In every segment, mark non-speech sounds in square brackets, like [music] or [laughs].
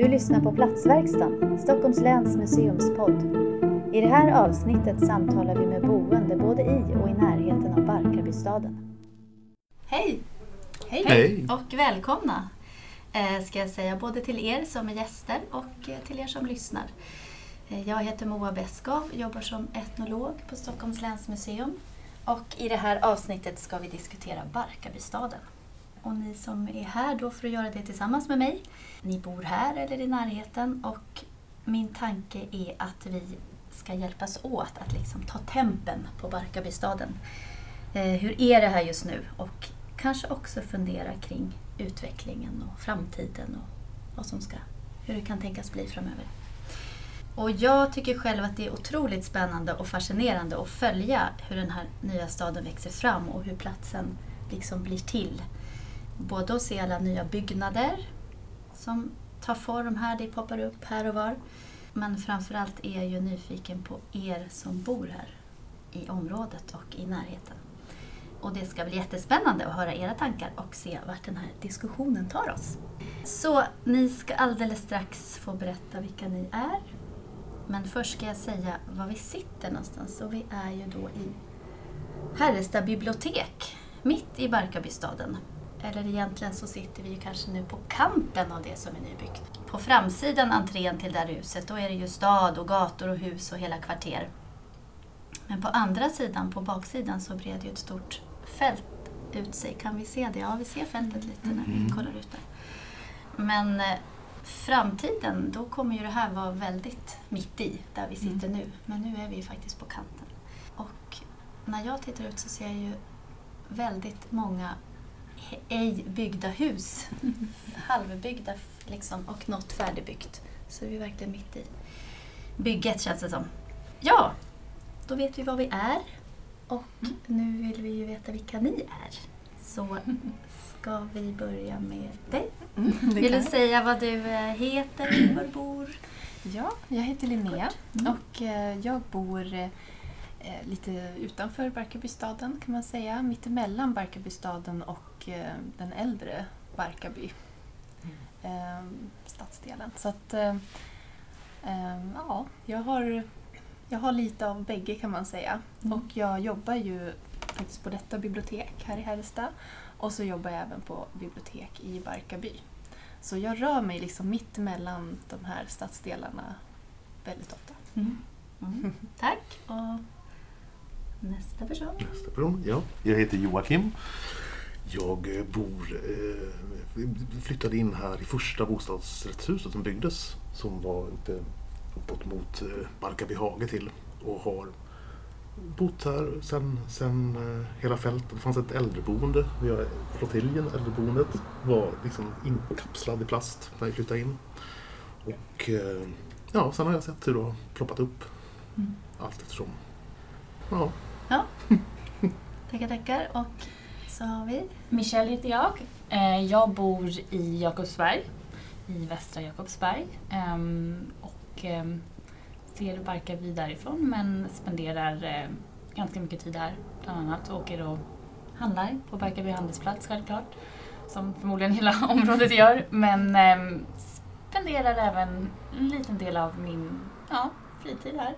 Du lyssnar på Platsverkstan, Stockholms läns museumspodd. I det här avsnittet samtalar vi med boende både i och i närheten av Barkarbystaden. Hej! Hej! Hej. Och välkomna eh, ska jag säga både till er som är gäster och eh, till er som lyssnar. Eh, Jag heter Moa Beskow, jobbar som etnolog på Stockholms länsmuseum och i det här avsnittet ska vi diskutera Barkarbystaden. Och ni som är här då för att göra det tillsammans med mig, ni bor här eller i närheten och min tanke är att vi ska hjälpas åt att liksom ta tempen på Barkarbystaden. Eh, hur är det här just nu? Och kanske också fundera kring utvecklingen och framtiden och vad som ska, hur det kan tänkas bli framöver. Och jag tycker själv att det är otroligt spännande och fascinerande att följa hur den här nya staden växer fram och hur platsen liksom blir till. Både att se alla nya byggnader som tar form här, det poppar upp här och var. Men framförallt är jag ju nyfiken på er som bor här i området och i närheten. Och det ska bli jättespännande att höra era tankar och se vart den här diskussionen tar oss. Så ni ska alldeles strax få berätta vilka ni är. Men först ska jag säga var vi sitter någonstans och vi är ju då i Herrestad bibliotek, mitt i Barkarbystaden. Eller egentligen så sitter vi kanske nu på kanten av det som är nybyggt. På framsidan entrén till det här huset, då är det ju stad och gator och hus och hela kvarter. Men på andra sidan, på baksidan, så breder ju ett stort fält ut sig. Kan vi se det? Ja, vi ser fältet lite när vi Mm. kollar ut där. Men eh, framtiden, då kommer ju det här vara väldigt mitt i, där vi sitter nu. Men nu är vi ju faktiskt på kanten. Och när jag tittar ut så ser jag ju väldigt många ej byggda hus. Halvbyggda liksom, och något färdigbyggt. Så vi är verkligen mitt i bygget känns det som. Ja, då vet vi vad vi är. Och nu vill vi ju veta vilka ni är. Så ska vi börja med dig. Mm, Vill du säga vad du eh, heter, var du bor? Ja, jag heter Linnea Mm. och eh, jag bor eh, lite utanför Barkarbystaden kan man säga. Mittemellan Barkarbystaden och eh, den äldre Barkarby eh, stadsdelen. Så att, ja, jag har, jag har lite av bägge kan man säga. Mm. Och jag jobbar ju faktiskt på detta bibliotek här i Härnöstad och så jobbar jag även på bibliotek i Barkarby. Så jag rör mig liksom mitt emellan de här stadsdelarna väldigt ofta. Mm. Mm. [laughs] Tack. Och nästa person. Nästa person. Ja, jag heter Joakim. Jag eh, bor, eh, flyttade in här i första bostadsrättshuset som byggdes som var ute uppåt mot eh, Barkarby hage till och har bott här sen, sen eh, hela fältet. Det fanns ett äldreboende. Vi har flottiljen, äldreboendet, var liksom inkapslad i plast när vi flyttade in. Och eh, ja, sen har jag sett hur det har ploppat upp Mm. allt eftersom. Ja, Ja, Tackar, tackar. Och så har vi Michelle heter jag. Eh, jag bor i Jakobsberg, i västra Jakobsberg. Ehm, och ehm, ser Barkarby därifrån men spenderar eh, ganska mycket tid här. Bland annat åker och handlar på Barkarby handelsplats självklart. Som förmodligen hela [laughs] området gör. Men ehm, spenderar även en liten del av min ja, fritid här.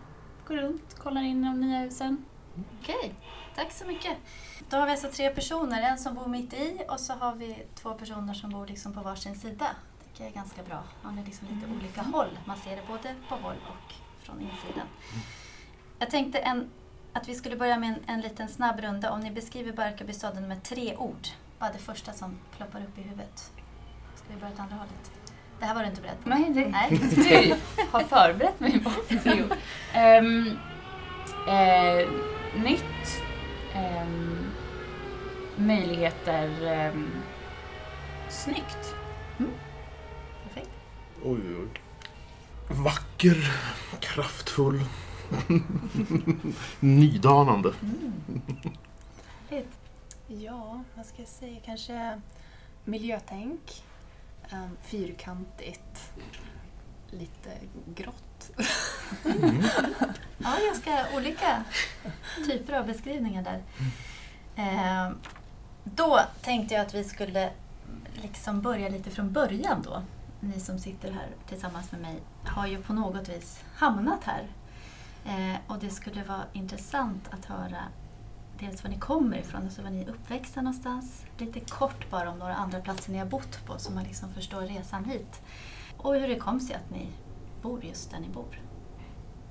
Går runt, kollar in de nya husen. Okej, tack så mycket. Då har vi alltså tre personer, en som bor mitt i och så har vi två personer som bor liksom på varsin sida. Det är ganska bra. Man är liksom lite olika håll. Man ser det både på håll och från insidan. Jag tänkte en, att vi skulle börja med en, en liten snabb runda. Om ni beskriver Barkarbystaden med tre ord. Bara det första som ploppar upp i huvudet. Ska vi börja åt andra hållet? Det här var du inte beredd på? Nej, det, Nej. [laughs] jag har förberett mig på. Ehm, eh, nytt. ehm, möjligheter. ehm, snyggt. Perfekt. Oj, oj. Vacker, kraftfull, [laughs] nydanande. Härligt. Ja, vad ska jag säga? Kanske miljötänk, um, fyrkantigt, lite grått. Mm. [laughs] Ja, ganska olika typer av beskrivningar där. Eh, då tänkte jag att vi skulle liksom börja lite från början då. ni som sitter här tillsammans med mig har ju på något vis hamnat här. Eh, och det skulle vara intressant att höra dels var ni kommer ifrån, alltså var ni uppväxta någonstans. Lite kort bara om några andra platser ni har bott på så man liksom förstår resan hit. Och hur det kom sig att ni bor just där ni bor.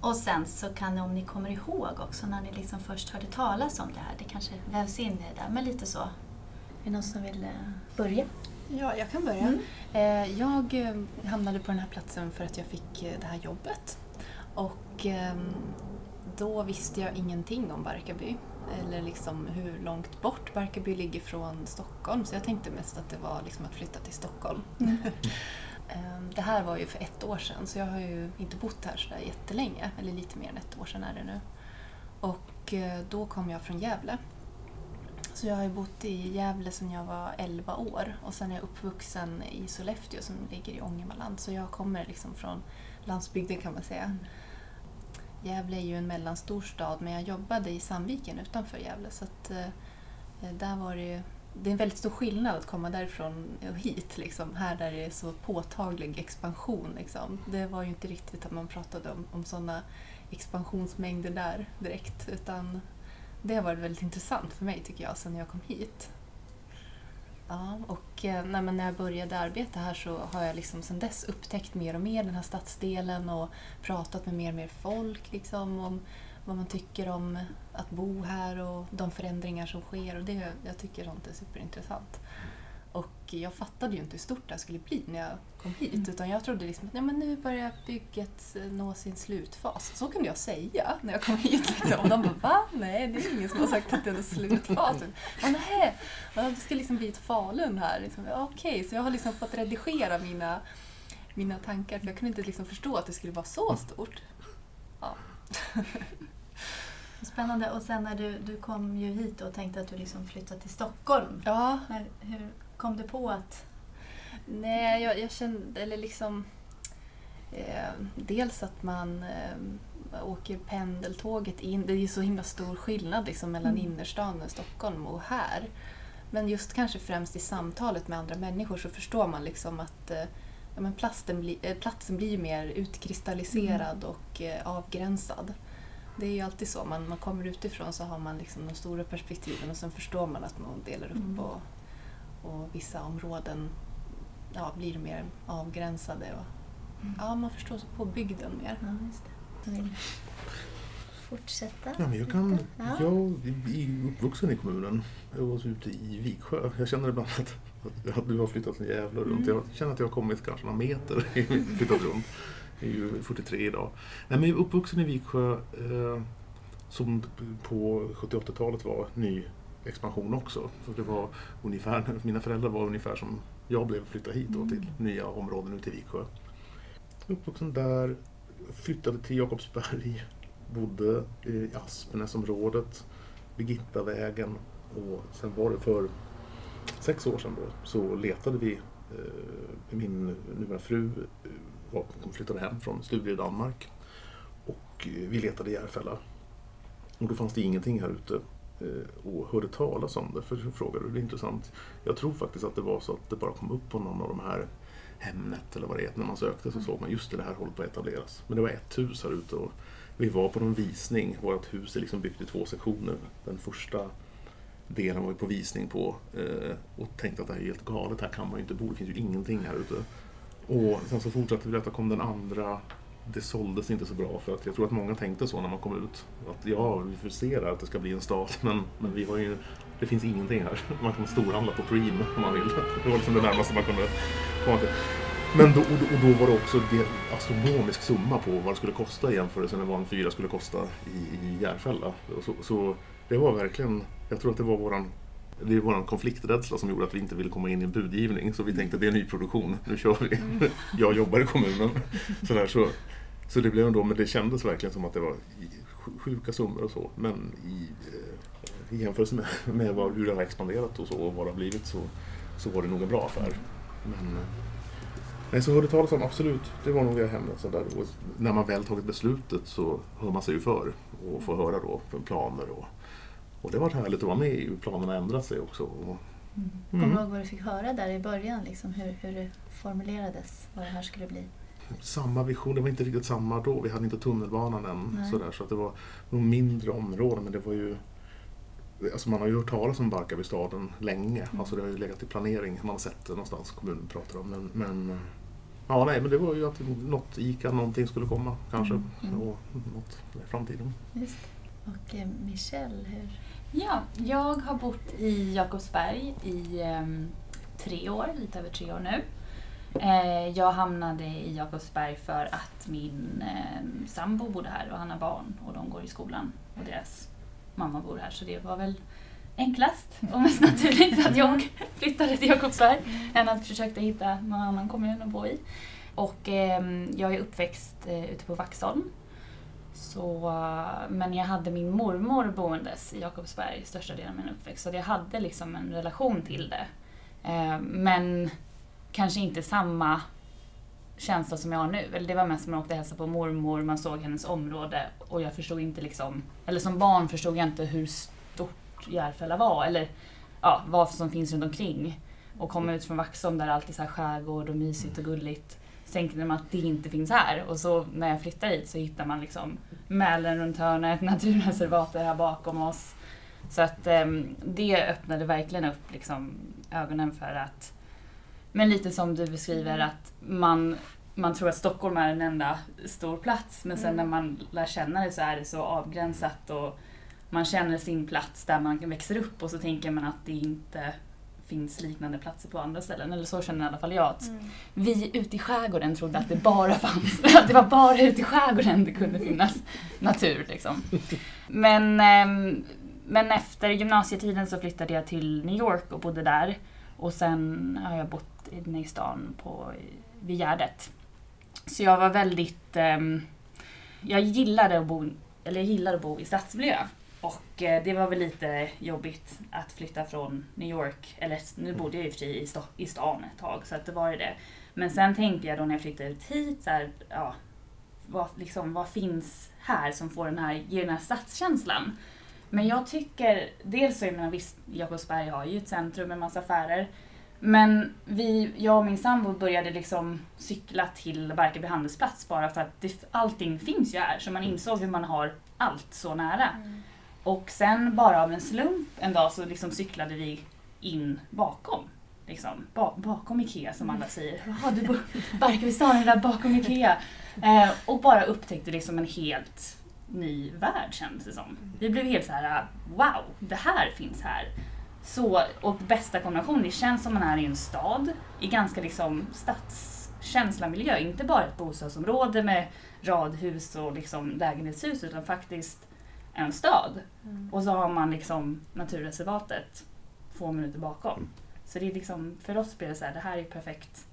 Och sen så kan ni, om ni kommer ihåg också när ni liksom först hörde talas om det här, det kanske vävs in i det där, men lite så. Är det någon som vill eh, börja? Ja, jag kan börja. Mm. Eh, Jag eh, hamnade på den här platsen för att jag fick det här jobbet. Och ehm, då visste jag ingenting om Barkarby. Eller liksom hur långt bort Barkarby ligger från Stockholm. Så jag tänkte mest att det var liksom att flytta till Stockholm. Ehm, [laughs] Ehm, det här var ju för ett år sedan så jag har ju inte bott här sådär jättelänge. Eller lite mer än ett år sedan är det nu. Och eh, då kom jag från Gävle. Så jag har ju bott i Gävle sedan jag var 11 år och sen är jag uppvuxen i Sollefteå som ligger i Ångermanland. Så jag kommer liksom från landsbygden kan man säga. Gävle är ju en mellanstor stad men jag jobbade i Sandviken utanför Gävle så att eh, där var det ju det är en väldigt stor skillnad att komma därifrån och hit. Liksom. Här där det är så påtaglig expansion. Liksom. Det var ju inte riktigt att man pratade om, om sådana expansionsmängder där direkt. Utan det har varit väldigt intressant för mig tycker jag sedan jag kom hit. Ja, och eh, nej, när jag började arbeta här så har jag liksom sedan dess upptäckt mer och mer den här stadsdelen och pratat med mer och mer folk liksom, om vad man tycker om att bo här och de förändringar som sker. Och det, jag tycker sånt är superintressant. Och jag fattade ju inte hur stort det här skulle bli när jag kom hit. Utan jag trodde liksom att nej, men nu börjar bygget eh, nå sin slutfas. Så kunde jag säga när jag kom hit. Liksom. Och de bara va? Nej, det är ingen som har sagt att det är en slutfas. Ja, nej, ja, det ska liksom bli ett Falun här. Liksom. Ja, Okej, så jag har liksom fått redigera mina, mina tankar. För jag kunde inte liksom förstå att det skulle vara så stort. Ja. [laughs] Spännande. Och sen när du, du kom ju hit och tänkte att du liksom flyttade till Stockholm. ja, När, hur kom du på att... Nej, jag, jag kände, eller liksom... Eh, dels att man eh, åker pendeltåget in. Det är ju så himla stor skillnad liksom, mellan Mm. innerstan och Stockholm och här. Men just kanske främst i samtalet med andra människor så förstår man liksom att eh, ja, men plasten bli, eh, platsen blir mer utkristalliserad och eh, avgränsad. Det är ju alltid så, man, man kommer utifrån så har man liksom de stora perspektiven och sen förstår man att man delar upp Mm. och, och vissa områden ja, blir mer avgränsade. Och, Ja, man förstår sig på bygden mer. Ja, just det. Vill fortsätta? Ja, men jag kan... Ja. Jag är uppvuxen i kommunen. Jag var ute i Viksjö. Jag känner ibland att, att du har flyttat från Gävle runt. Mm. Jag känner att jag har kommit kanske några meter. flyttat runt. Är ju 43 idag. Nej, men uppvuxen i Viksjö eh, som på 70-80-talet var ny expansion också. Så det var ungefär, mina föräldrar var ungefär som jag blev flyttad hit då, till Mm. nya områden ute i Viksjö. Uppvuxen där, flyttade till Jakobsberg, bodde i Aspenäsområdet, Birgittavägen och sen var det för sex år sedan då så letade vi, eh, min nuvarande fru hon flyttade hem från studier i Danmark och eh, vi letade i Järfälla. Och då fanns det ingenting här ute eh, och hörde talas om det, för så frågade du, det är intressant. Jag tror faktiskt att det var så att det bara kom upp på någon av de här Hemnet eller vad det är, när man sökte så såg man just det, det här håller på att etableras. Men det var ett hus här ute och vi var på någon visning. Vårt hus är liksom byggt i två sektioner. Den första delen var vi på visning på eh, och tänkte att det här är helt galet, här kan man ju inte bo, det finns ju ingenting här ute. Och sen så fortsatte vi detta, kom den andra. Det såldes inte så bra för att jag tror att många tänkte så när man kom ut. Att ja, vi får se där att det ska bli en stad men, men vi har ju, det finns ingenting här. Man kan storhandla på Preem om man vill. Det var liksom det närmaste man kunde komma till. Men då, och, då, och då var det också en astronomisk summa på vad det skulle kosta i jämförelse med vad en fyra skulle kosta i, i Järfälla. Så, så det var verkligen, jag tror att det var våran det är vår konflikträdsla som gjorde att vi inte ville komma in i en budgivning. Så vi tänkte det är nyproduktion, nu kör vi. Jag jobbar i kommunen. Sådär, så, så det blev ändå, men det kändes verkligen som att det var sjuka summor och så. Men i, eh, i jämförelse med, med vad, hur det har expanderat och så och vad det har blivit så, så var det nog en bra affär. Men, eh, nej, så hörde talas om, absolut, det var nog det Hemnet. Så där. När man väl tagit beslutet så hör man sig ju för och får höra då planer och och det var härligt att vara med i hur planerna ändrat sig också. Och Kommer Mm. du ihåg vad du fick höra där i början? Liksom, hur, hur det formulerades? Vad det här skulle bli? Samma vision, det var inte riktigt samma då. Vi hade inte tunnelbanan än. Nej. Sådär, så att det var nog mindre områden men det var ju Alltså man har ju hört talas om Barkarbystaden länge. Mm. Alltså det har ju legat i planering. Man har sett det någonstans, kommunen pratar om. Men, men ja, nej, men det var ju att något ICA, någonting skulle komma kanske. Mm, mm. Och något i framtiden. Just. Och eh, Michelle, hur? Ja, jag har bott i Jakobsberg i ehm, tre år, lite över tre år nu. Eh, jag hamnade i Jakobsberg för att min eh, sambo bodde här och han har barn och de går i skolan och deras mamma bor här så det var väl enklast och mest naturligt att jag flyttade till Jakobsberg än att försöka hitta någon annan kommun att bo i. Och ehm, jag är uppväxt eh, ute på Vaxholm så, eh, men jag hade min mormor boendes i Jakobsberg största delen av min uppväxt, så jag hade liksom en relation till det. Eh, men kanske inte samma känsla som jag har nu. Eller det var mest som man åkte och hälsade på mormor, man såg hennes område och jag förstod inte liksom, eller som barn förstod jag inte hur stort Järfälla var eller ja, vad som finns runt omkring. Och komma ut från Vaxholm där allt är så här skärgård och mysigt och gulligt. Så tänkte man att det inte finns här. Och så när jag flyttade hit så hittar man liksom Mälaren runt hörnet, [laughs] naturreservatet här bakom oss. Så att ehm, det öppnade verkligen upp liksom, ögonen för att, men lite som du beskriver att man, man tror att Stockholm är en enda stor plats men sen Mm. när man lär känna det så är det så avgränsat och man känner sin plats där man växer upp och så tänker man att det inte finns liknande platser på andra ställen. Eller så känner i alla fall jag att vi ute i skärgården trodde att det bara [laughs] fanns, att det var bara ute i skärgården det kunde [laughs] finnas natur liksom. Men, ehm, men efter gymnasietiden så flyttade jag till New York och bodde där. Och sen har jag bott inne i stan på, vid Gärdet. Så jag var väldigt, ehm, jag gillade att bo, eller jag gillade att bo i stadsmiljö. Och eh, det var väl lite jobbigt att flytta från New York, eller nu bodde jag i och för sig i, i stan ett tag så att det var ju det. Men sen tänkte jag då när jag flyttade ut hit, så här, ja, vad, liksom, vad finns här som får den här, ger den här stadskänslan? Men jag tycker, dels så, jag menar visst, Jakobsberg har ju ett centrum med massa affärer. Men vi, jag och min sambo började liksom cykla till Barkarby handelsplats bara för att det, allting finns ju här. Så man insåg hur man har allt så nära. Och sen bara av en slump en dag så liksom cyklade vi in bakom. Liksom, ba- bakom IKEA som alla säger. Jaha, du bor Barkarbystaden staden där bakom IKEA. Eh, och bara upptäckte liksom en helt ny värld kändes det som. Vi blev helt så här: wow, det här finns här. Så, och bästa kombinationen, det känns som man är i en stad, i ganska liksom stadskänsla miljö. Inte bara ett bostadsområde med radhus och liksom lägenhetshus utan faktiskt en stad. Och så har man liksom naturreservatet två minuter bakom. Mm. Så det är liksom, för oss blir det så här, det här är perfekt.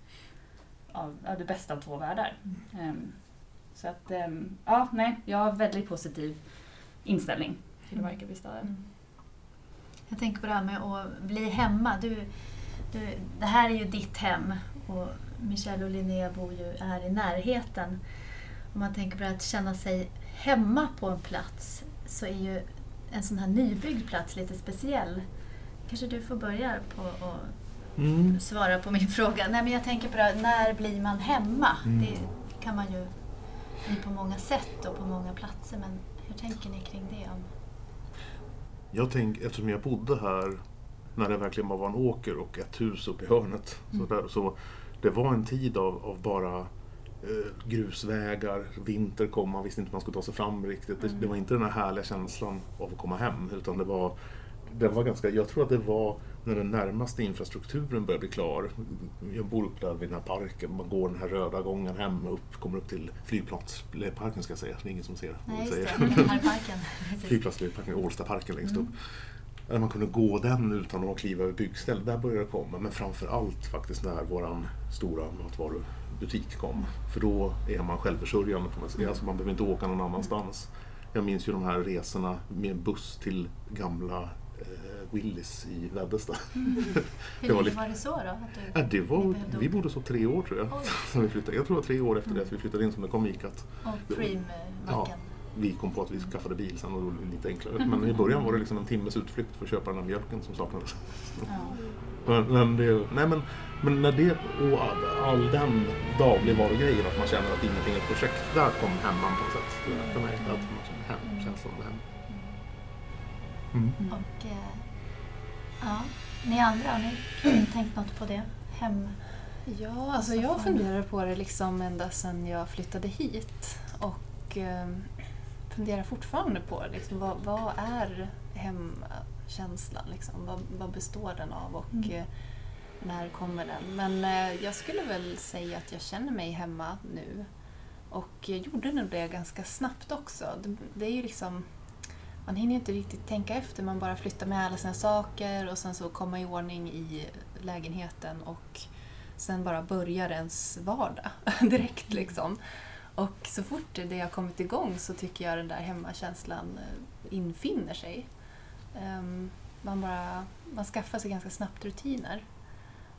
Av, av det bästa av två världar. Ehm, så att, ehm, ja, nej, jag har väldigt positiv inställning till Mm. Barkarbystaden. Jag tänker på det här med att bli hemma. Du, du, det här är ju ditt hem och Michelle och Linnea bor ju här i närheten. Om man tänker på det här att känna sig hemma på en plats så är ju en sån här nybyggd plats lite speciell. Kanske du får börja på att Mm. svara på min [laughs] fråga. Nej, men jag tänker på det här, när blir man hemma? Mm. Det kan man ju bli på många sätt och på många platser. Men hur tänker ni kring det? Om, Jag tänk, eftersom jag bodde här när det verkligen bara var en åker och ett hus uppe i hörnet. Mm. Så, där, så det var en tid av, av bara grusvägar, vinter kom, man visste inte hur man skulle ta sig fram riktigt. Det, Mm. det var inte den här härliga känslan av att komma hem utan det var, det var ganska, jag tror att det var när den närmaste infrastrukturen började bli klar. Jag bor uppe där vid den här parken, man går den här röda gången hem och upp, kommer upp till flygplatsparken ska jag säga, det är ingen som ser. nej, just det, den här parken. [laughs] Flygplatsparken, Årstaparken längst Mm. upp. Där man kunde gå den utan att kliva över byggställ. Där började det komma. Men framför allt faktiskt när våran stora matvarubutik kom. För då är man självförsörjande. Kan man, säga. Alltså man behöver inte åka någon annanstans. Jag minns ju de här resorna med buss till gamla eh, Willys i Veddesta. [laughs] Hur Det var länge lite- var det så då? Du, Ja, det var, vi bodde så tre år tror jag. Oj. [laughs] Som vi flyttade. Jag tror det var tre år efter det Mm. att vi flyttade in som det kom ikat. och Preem-macken? Vi kom på att vi skaffade bil sen och det var lite enklare. Men i början var det liksom en timmes utflykt för att köpa den där mjölken som saknades. Ja. Men, men, det, nej men, men när det och all, all den dagligvarugrejen, att man känner att ingenting är ett projekt, där kom hemman på något sätt. För mig, att man känner hem, känslan av hem. Mm. Och, eh, ja, ni andra, har ni [clears throat] tänkt något på det? Hem? Ja, alltså jag funderar på det liksom ända sedan jag flyttade hit och eh, funderar fortfarande på liksom, vad, vad är hemkänslan? Liksom? Vad, vad består den av och Mm. eh, när kommer den? Men eh, jag skulle väl säga att jag känner mig hemma nu och jag gjorde nog det ganska snabbt också. Det, det är ju liksom man hinner inte riktigt tänka efter, man bara flyttar med alla sina saker och sen så komma i ordning i lägenheten och sen bara börjar ens vardag [laughs] direkt liksom. Och så fort det har kommit igång så tycker jag den där hemmakänslan eh, infinner sig. Ehm, man, bara, man skaffar sig ganska snabbt rutiner.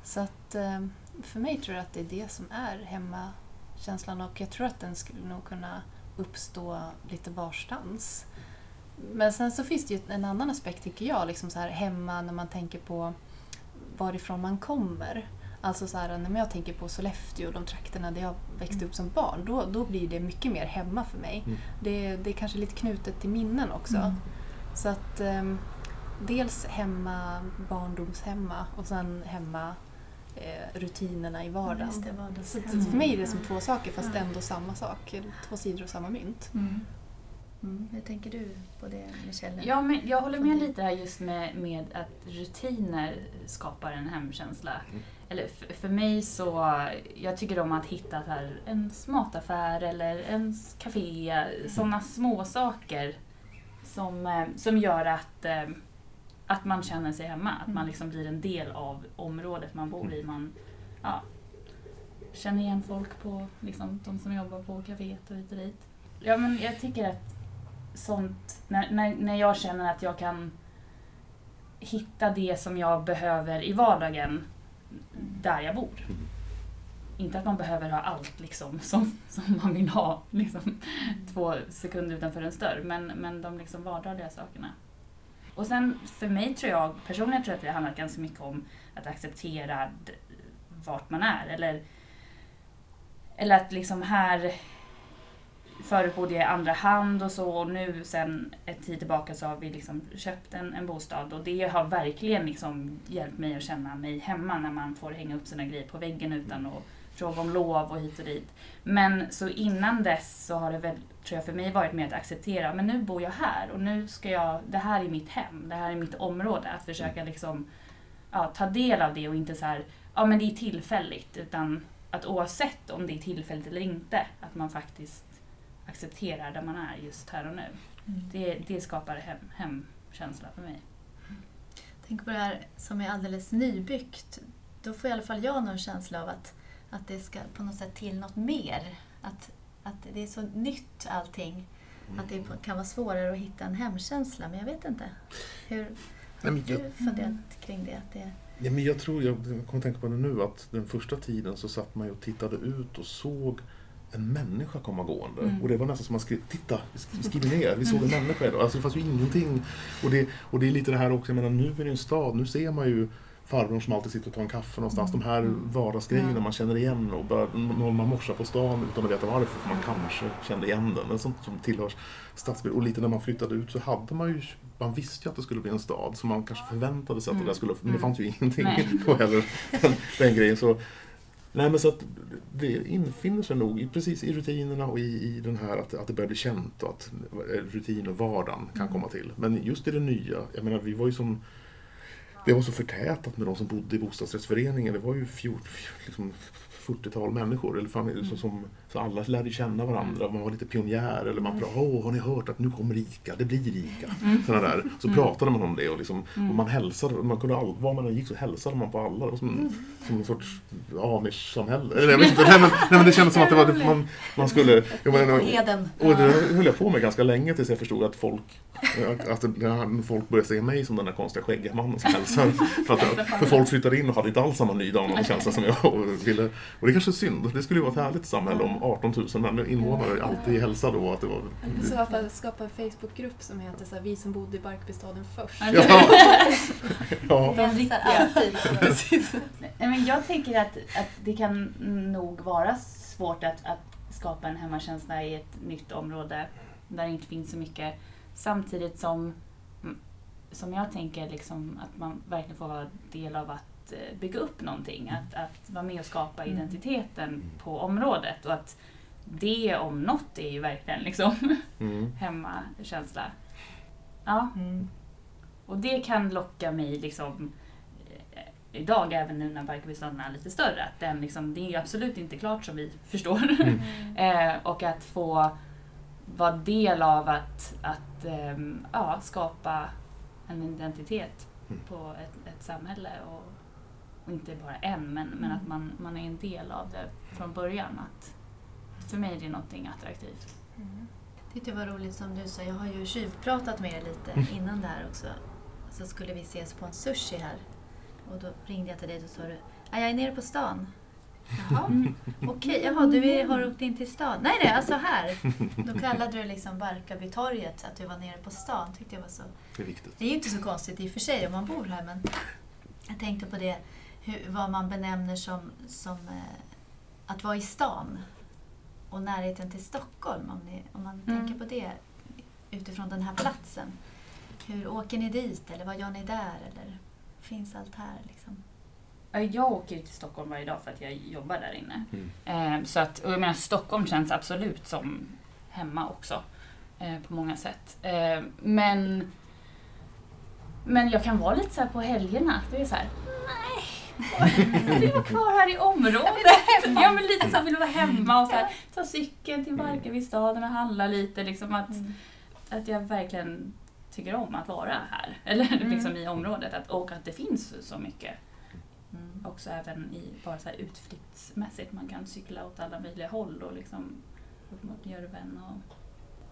Så att ehm, för mig tror jag att det är det som är hemmakänslan och jag tror att den skulle nog kunna uppstå lite varstans. Men sen så finns det ju en annan aspekt tycker jag, liksom så här hemma när man tänker på varifrån man kommer. Alltså så här, när jag tänker på Sollefteå och de trakterna där jag växte upp som barn, då, då blir det mycket mer hemma för mig. Mm. Det, det är kanske lite knutet till minnen också. Mm. Så att ehm, dels hemma, barndomshemma och sen hemma eh, rutinerna i vardagen. Just det, Så för mig är det som två saker fast ändå samma sak. Två sidor av samma mynt. Mm. Mm. Hur tänker du på det, Michelle? Ja, men jag håller med lite här just med, med att rutiner skapar en hemkänsla. Mm. Eller f- för mig så, jag tycker om att hitta här, en mataffär eller en café, sådana små saker som, eh, som gör att, eh, att man känner sig hemma. Att man Mm. liksom blir en del av området man bor i. Man ja, känner igen folk på, liksom, de som jobbar på kaféet och hit och dit. Ja, men jag tycker att sånt, när, när, när jag känner att jag kan hitta det som jag behöver i vardagen där jag bor. Mm. Inte att man behöver ha allt liksom, [laughs] som, som man vill ha liksom, [laughs] två sekunder utanför en dörr, men, men de liksom vardagliga sakerna. Och sen för mig tror jag, personligen tror jag att det handlar ganska mycket om att acceptera vart man är. Eller, eller att liksom här Förut bodde jag i andra hand och så och nu sen ett tid tillbaka så har vi liksom köpt en, en bostad och det har verkligen liksom hjälpt mig att känna mig hemma när man får hänga upp sina grejer på väggen utan att fråga om lov och hit och dit. Men så innan dess så har det väl, tror jag för mig varit mer att acceptera, men nu bor jag här och nu ska jag, det här är mitt hem, det här är mitt område. Att försöka liksom ja, ta del av det och inte så här, ja men det är tillfälligt, utan att oavsett om det är tillfälligt eller inte, att man faktiskt accepterar där man är just här och nu. Mm. Det, det skapar hem, hemkänsla för mig. Tänk på det här som är alldeles nybyggt. Då får i alla fall jag någon känsla av att, att det ska på något sätt till något mer. Att, att det är så nytt allting. Mm. Att det kan vara svårare att hitta en hemkänsla. Men jag vet inte. Hur Nej, har men jag, du funderat kring det? Att det ja, men jag tror, jag kommer tänka på det nu, att den första tiden så satt man ju och tittade ut och såg en människa komma gående. Mm. Och det var nästan som man skrev, titta, vi skriver ner, vi såg en människa idag. Alltså det fanns ju ingenting. Och det, och det är lite det här också, jag menar nu är det en stad, nu ser man ju farbrorn som alltid sitter och tar en kaffe någonstans. De här vardagsgrejerna Ja. man känner igen och någon man morsar på stan utan att veta varför, för man kanske kände igen den. Men sånt som tillhör stadsbild. Och lite när man flyttade ut så hade man ju, man visste ju att det skulle bli en stad, så man kanske förväntade sig att det där skulle, men det Mm. fanns ju ingenting då [laughs] heller, den, den grejen. Så, nej men så att det infinner sig nog precis i rutinerna och i, i den här att, att det börjar bli känt och att eh, rutin och vardagen kan Mm. komma till. Men just i det nya, jag menar vi var ju som det var så förtätat med de som bodde i bostadsrättsföreningen. Det var ju 14, liksom 40-tal människor. Eller familjer, så, som, så alla lärde känna varandra. Man var lite pionjär. Eller man pratade Åh, har ni hört att nu kommer Ica? Det blir Ica. Såna där. Så Mm. pratade man om det och, liksom, Mm. och man hälsade. Man kunde all, var man än gick så hälsade man på alla. Det var som, som en sorts amish-samhälle. Eller jag vet inte. Nej men, nej, men det kändes som att det var det, man, man skulle... Jag menar, och det höll jag på med ganska länge tills jag förstod att folk, att folk började se mig som den där konstiga skäggiga mannen som här, för, att, för folk flyttade in och hade inte alls samma Nydalarna-känsla [laughs] som jag och ville. Och det är kanske är synd. Det skulle ju vara ett härligt samhälle om 18 000 män- invånare alltid hälsade då att det var... Eller så varför skapa en Facebookgrupp som heter så här, Vi som bodde i Barkarbystaden först. Ja. Ja. [laughs] Vi hälsar alltid. [laughs] Nej, men jag tänker att, att det kan nog vara svårt att, att skapa en hemmakänsla i ett nytt område där det inte finns så mycket. Samtidigt som, mm, som jag tänker liksom att man verkligen får vara del av att eh, bygga upp någonting. Att, att vara med och skapa Mm. identiteten på området. Och att det om något är ju verkligen liksom [laughs] Mm. hemmakänsla. Ja, Mm. och det kan locka mig liksom eh, idag, även nu när Barkarbystaden är lite större, att den liksom, det är ju absolut inte klart som vi [laughs] förstår. Mm. [laughs] eh, och att få vara del av att, att ehm, ja, skapa en identitet Mm. på ett, ett samhälle. Och inte bara en, men, men att man, man är en del av det från början. Att, för mig är det någonting attraktivt. Mm. tyckte det var roligt som du sa, jag har ju tjuvpratat med er lite innan det här också. Så skulle vi ses på en sushi här. Och då ringde jag till dig och sa du, "Ja, jag är nere på stan. Jaha, okej, jaha du är, har åkt in till stan? Nej, nej, alltså här. Då kallade du liksom Barkarbytorget, att du var nere på stan. Tyckte jag var så Det är viktigt. Det är ju inte så konstigt i och för sig om man bor här men jag tänkte på det, hur, vad man benämner som, som eh, att vara i stan och närheten till Stockholm. Om, ni, om man Mm. tänker på det utifrån den här platsen. Hur åker ni dit eller vad gör ni där? Eller finns allt här? Liksom? Ja, Jag åker till Stockholm varje dag för att jag jobbar där inne. Mm. Eh, så att, och jag menar, Stockholm känns absolut som hemma också. Eh, på många sätt. Men, men jag kan vara lite så här på helgerna. Det är så här. Jag vill vara kvar här i området. Ja, men lite så vill vara hemma och så här, ta cykeln till Barkarbystaden och handla lite. Liksom att, att jag verkligen tycker om att vara här. Eller Mm. liksom i området. Att, och att det finns så mycket Mm. också även i bara så här utflyktsmässigt. Man kan cykla åt alla möjliga håll och liksom upp mot Jörven. Och...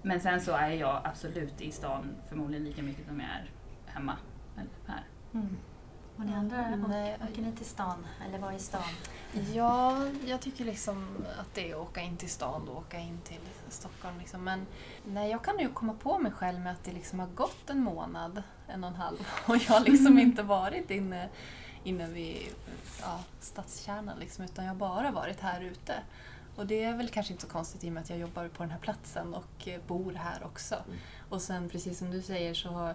Men sen så är jag absolut i stan förmodligen lika mycket som jag är hemma. Eller här. Mm. Och ni andra, Nej. åker ni till stan? Eller var i stan? Ja, jag tycker liksom att det är att åka in till stan och åka in till Stockholm. Liksom. Men nej, jag kan ju komma på mig själv med att det liksom har gått en månad, en och en halv [laughs] och jag har liksom inte varit inne, inne vid ja, stadskärnan liksom, utan jag har bara varit här ute. Och det är väl kanske inte så konstigt i och med att jag jobbar på den här platsen och eh, bor här också. Mm. Och sen precis som du säger så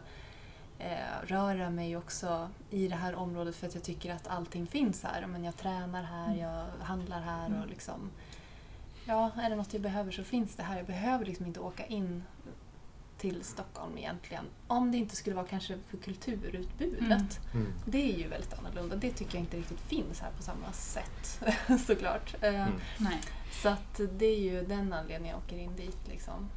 eh, rör jag mig också i det här området för att jag tycker att allting finns här. Men jag tränar här, jag handlar här och liksom... Ja, är det något jag behöver så finns det här. Jag behöver liksom inte åka in till Stockholm egentligen. Om det inte skulle vara kanske för kulturutbudet. Mm. Mm. Det är ju väldigt annorlunda. Det tycker jag inte riktigt finns här på samma sätt [laughs] såklart. Eh, Mm. Nej. Så att det är ju den anledningen jag åker in dit. Liksom.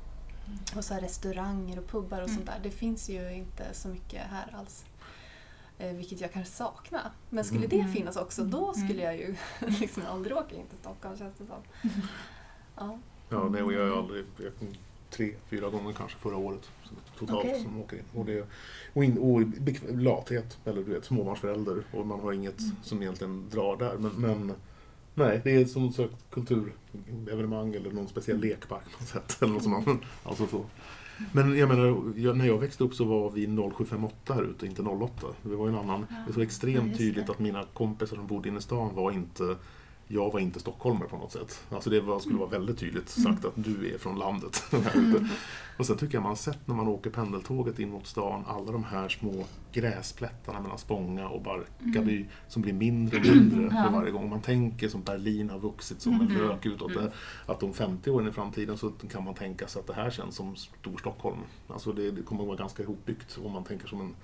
Och så här restauranger och pubbar och Mm. sånt där. Det finns ju inte så mycket här alls. Eh, vilket jag kanske saknar. Men skulle Mm. det Mm. finnas också, då skulle jag ju [laughs] liksom aldrig åka in till Stockholm känns det som. [laughs] Ja. Ja, nej, och jag är aldrig... Jag, tre, fyra gånger kanske förra året. Totalt Okej. som åker in. Och, det, och, in, och lathet, eller du vet, småbarnsförälder. Och man har inget Mm. som egentligen drar där. Men, men nej, det är som ett kulturevenemang eller någon speciell lekpark på något sätt. Eller något som man, alltså så. Men jag menar, när jag växte upp så var vi 0758 här ute, inte 08. Det var ju en annan. Det är så extremt tydligt att mina kompisar som bodde inne i stan var inte jag var inte stockholmare på något sätt. Alltså det var, skulle vara väldigt tydligt sagt att du är från landet. [laughs] Ute. Och sen tycker jag man har sett när man åker pendeltåget in mot stan, alla de här små gräsplättarna mellan Spånga och Barkarby som blir mindre och mindre för varje gång. Man tänker som Berlin har vuxit som en Mm. lök utåt. Mm. Att om 50 år i framtiden så kan man tänka sig att det här känns som Storstockholm. Alltså det, det kommer att vara ganska ihopbyggt om man tänker som en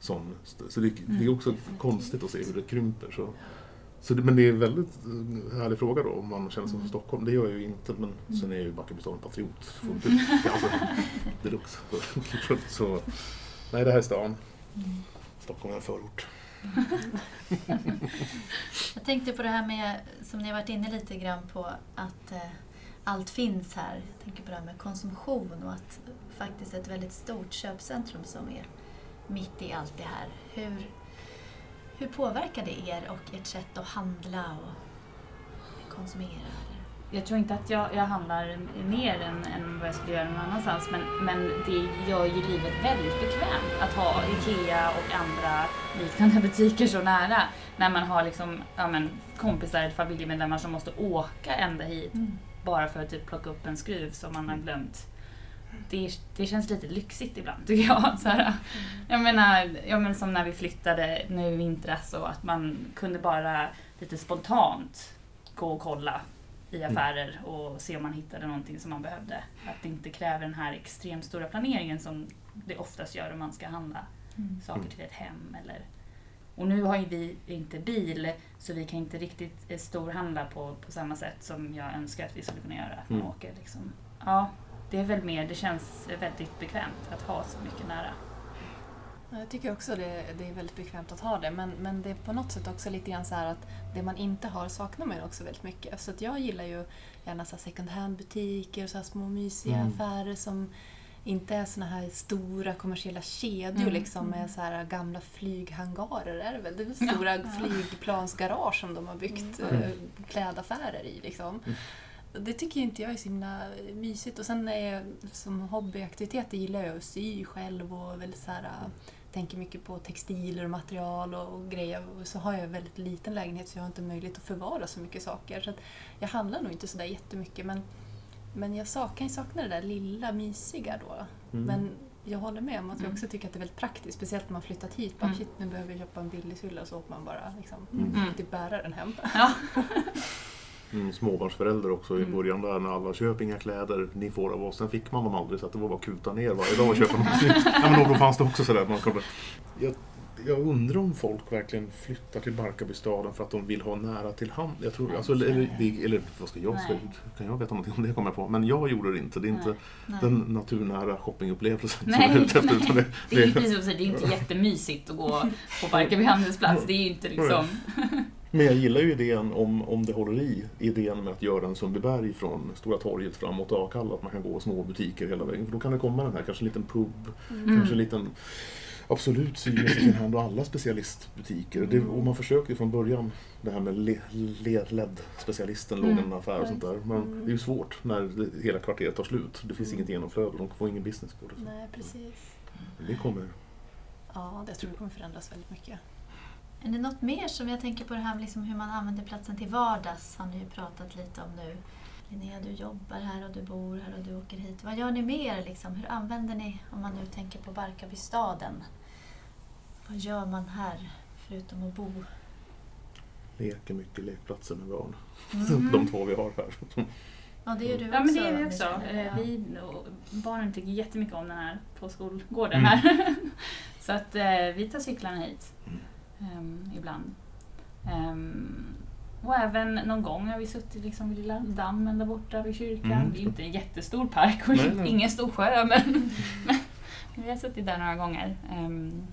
sån. Så det, det är också konstigt att se hur det krymper. Så. Så det, men det är en väldigt eh, härlig fråga då om man känner sig som Stockholm. Det gör jag ju inte men sen är jag ju Barkarbystaden patriot fullt ut. [laughs] Alltså, deluxe. [laughs] Så, nej, det här är stan. Stockholm är en förort. [laughs] Jag tänkte på det här med, som ni har varit inne lite grann på, att eh, allt finns här. Jag tänker på det här med konsumtion och att faktiskt ett väldigt stort köpcentrum som är mitt i allt det här. Hur, hur påverkar det er och ert sätt att handla och konsumera? Jag tror inte att jag, jag handlar mer än, än vad jag skulle göra någon annanstans men, men det gör ju livet väldigt bekvämt att ha IKEA och andra liknande [laughs] butiker så nära. När man har liksom, ja, men, kompisar eller familjemedlemmar som måste åka ända hit Mm. bara för att typ plocka upp en skruv som man har glömt. Det, det känns lite lyxigt ibland tycker jag. [laughs] Så här, jag menar, ja, men som när vi flyttade nu i vintras och att man kunde bara lite spontant gå och kolla i affärer och se om man hittade någonting som man behövde. Att det inte kräver den här extremt stora planeringen som det oftast gör om man ska handla Mm. saker till ett hem eller och nu har ju vi inte bil så vi kan inte riktigt eh, storhandla på, på samma sätt som jag önskar att vi skulle kunna göra. Att man Mm. åker liksom. Ja, det är väl mer, det känns väldigt bekvämt att ha så mycket nära. Ja, Jag tycker också det, det är väldigt bekvämt att ha det men, men det är på något sätt också lite grann så här att det man inte har saknar man också väldigt mycket. Så att jag gillar ju gärna så här second hand-butiker och så här små mysiga Mm. affärer som inte är såna här stora kommersiella kedjor Mm. liksom Mm. med så här gamla flyghangarer är det väl? Det är stora Ja. flygplansgarage som de har byggt Mm. eh, klädaffärer i liksom. Det tycker inte jag är så himla mysigt. Och sen är jag, som hobbyaktivitet gillar jag att sy själv och väldigt så här, äh, tänker mycket på textiler och material och, och grejer. Och så har jag en väldigt liten lägenhet så jag har inte möjlighet att förvara så mycket saker. Så att jag handlar nog inte sådär jättemycket men, men jag sak, kan ju sakna det där lilla mysiga då. Mm. Men jag håller med om att jag Mm. också tycker att det är väldigt praktiskt. Speciellt när man flyttat hit. Bara, Mm. Shit, nu behöver jag köpa en billigsylla och så åker man bara liksom, Mm. typ bära den hem. Ja. [laughs] [laughs] Mm, småbarnsförälder också i Mm. början där när alla köp inga kläder, ni får av oss. Sen fick man dem aldrig så att det var bara att kuta ner varje dag och köpa något nytt. [laughs] Ja, men då, då fanns det också sådär man kunde... Jag, jag undrar om folk verkligen flyttar till Barkarbystaden för att de vill ha nära till hand. Jag tror, alltså, så är eller, det. det- eller vad ska jag, Nej. kan jag veta någonting om det kommer jag på. Men jag gjorde det inte. Det är inte Nej. Nej. den naturnära shoppingupplevelsen som Nej, jag är ute efter. Utan det, [laughs] Det är ju precis som det är inte [laughs] jättemysigt att gå på Barkarby handelsplats. Det är ju inte liksom... Men jag gillar ju idén om, om det håller i, idén med att göra en Sundbyberg från Stora torget framåt Akalla, att man kan gå små butiker hela vägen. För då kan det komma den här, kanske en liten pub, Mm. kanske en liten Absolut och second hand och alla specialistbutiker. Det, och man försökte ju från början det här med le- le- LED-specialisten låg Mm. en affär och sånt där. Men det är ju svårt när det, hela kvarteret tar slut. Det finns Mm. inget genomflöde, de får ingen business på det. Nej, precis. Det kommer. Ja, det tror jag kommer förändras väldigt mycket. Är det något mer som jag tänker på det här med liksom hur man använder platsen till vardags? Har ni ju pratat lite om nu. Linnea, du jobbar här och du bor här och du åker hit. Vad gör ni mer? Liksom? Hur använder ni, om man nu tänker på Barkarbystaden? Vad gör man här förutom att bo? Leker mycket lekplatser med barn. Mm. [laughs] De två vi har här. Ja, det gör du också. Ja men det är vi också. Eh, Ja. Vi, barnen tycker jättemycket om den här på skolgården Mm. här. [laughs] Så att eh, vi tar cyklarna hit Mm. Ehm, ibland. Ehm, och även någon gång har vi suttit liksom vid lilla dammen där borta vid kyrkan. Mm. Det är inte en jättestor park och Nej, nej. ingen stor sjö men, men vi har suttit där några gånger. Ehm,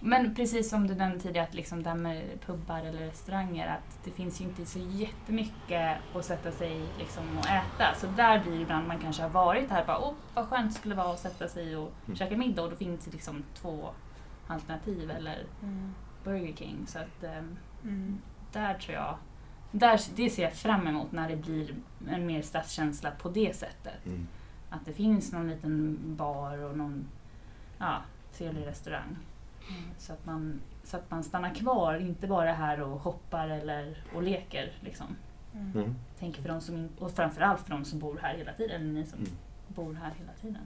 men precis som du nämnde tidigare, att liksom där med pubbar eller restauranger, att det finns ju inte så jättemycket att sätta sig liksom och äta. Så där blir det ibland man kanske har varit här bara, åh vad skönt det skulle vara att sätta sig och Mm. käka middag och då finns det liksom två alternativ eller Mm. Burger King. Så att ehm, Mm. där tror jag, där, det ser jag fram emot när det blir en mer stadskänsla på det sättet. Mm. Att det finns någon liten bar och någon ja, trevlig restaurang. Mm, Så att, man, så att man stannar kvar, inte bara här och hoppar eller och leker. Liksom. Mm. Mm. Tänker för de som, och framförallt för de som bor här hela tiden, eller ni som Mm. bor här hela tiden.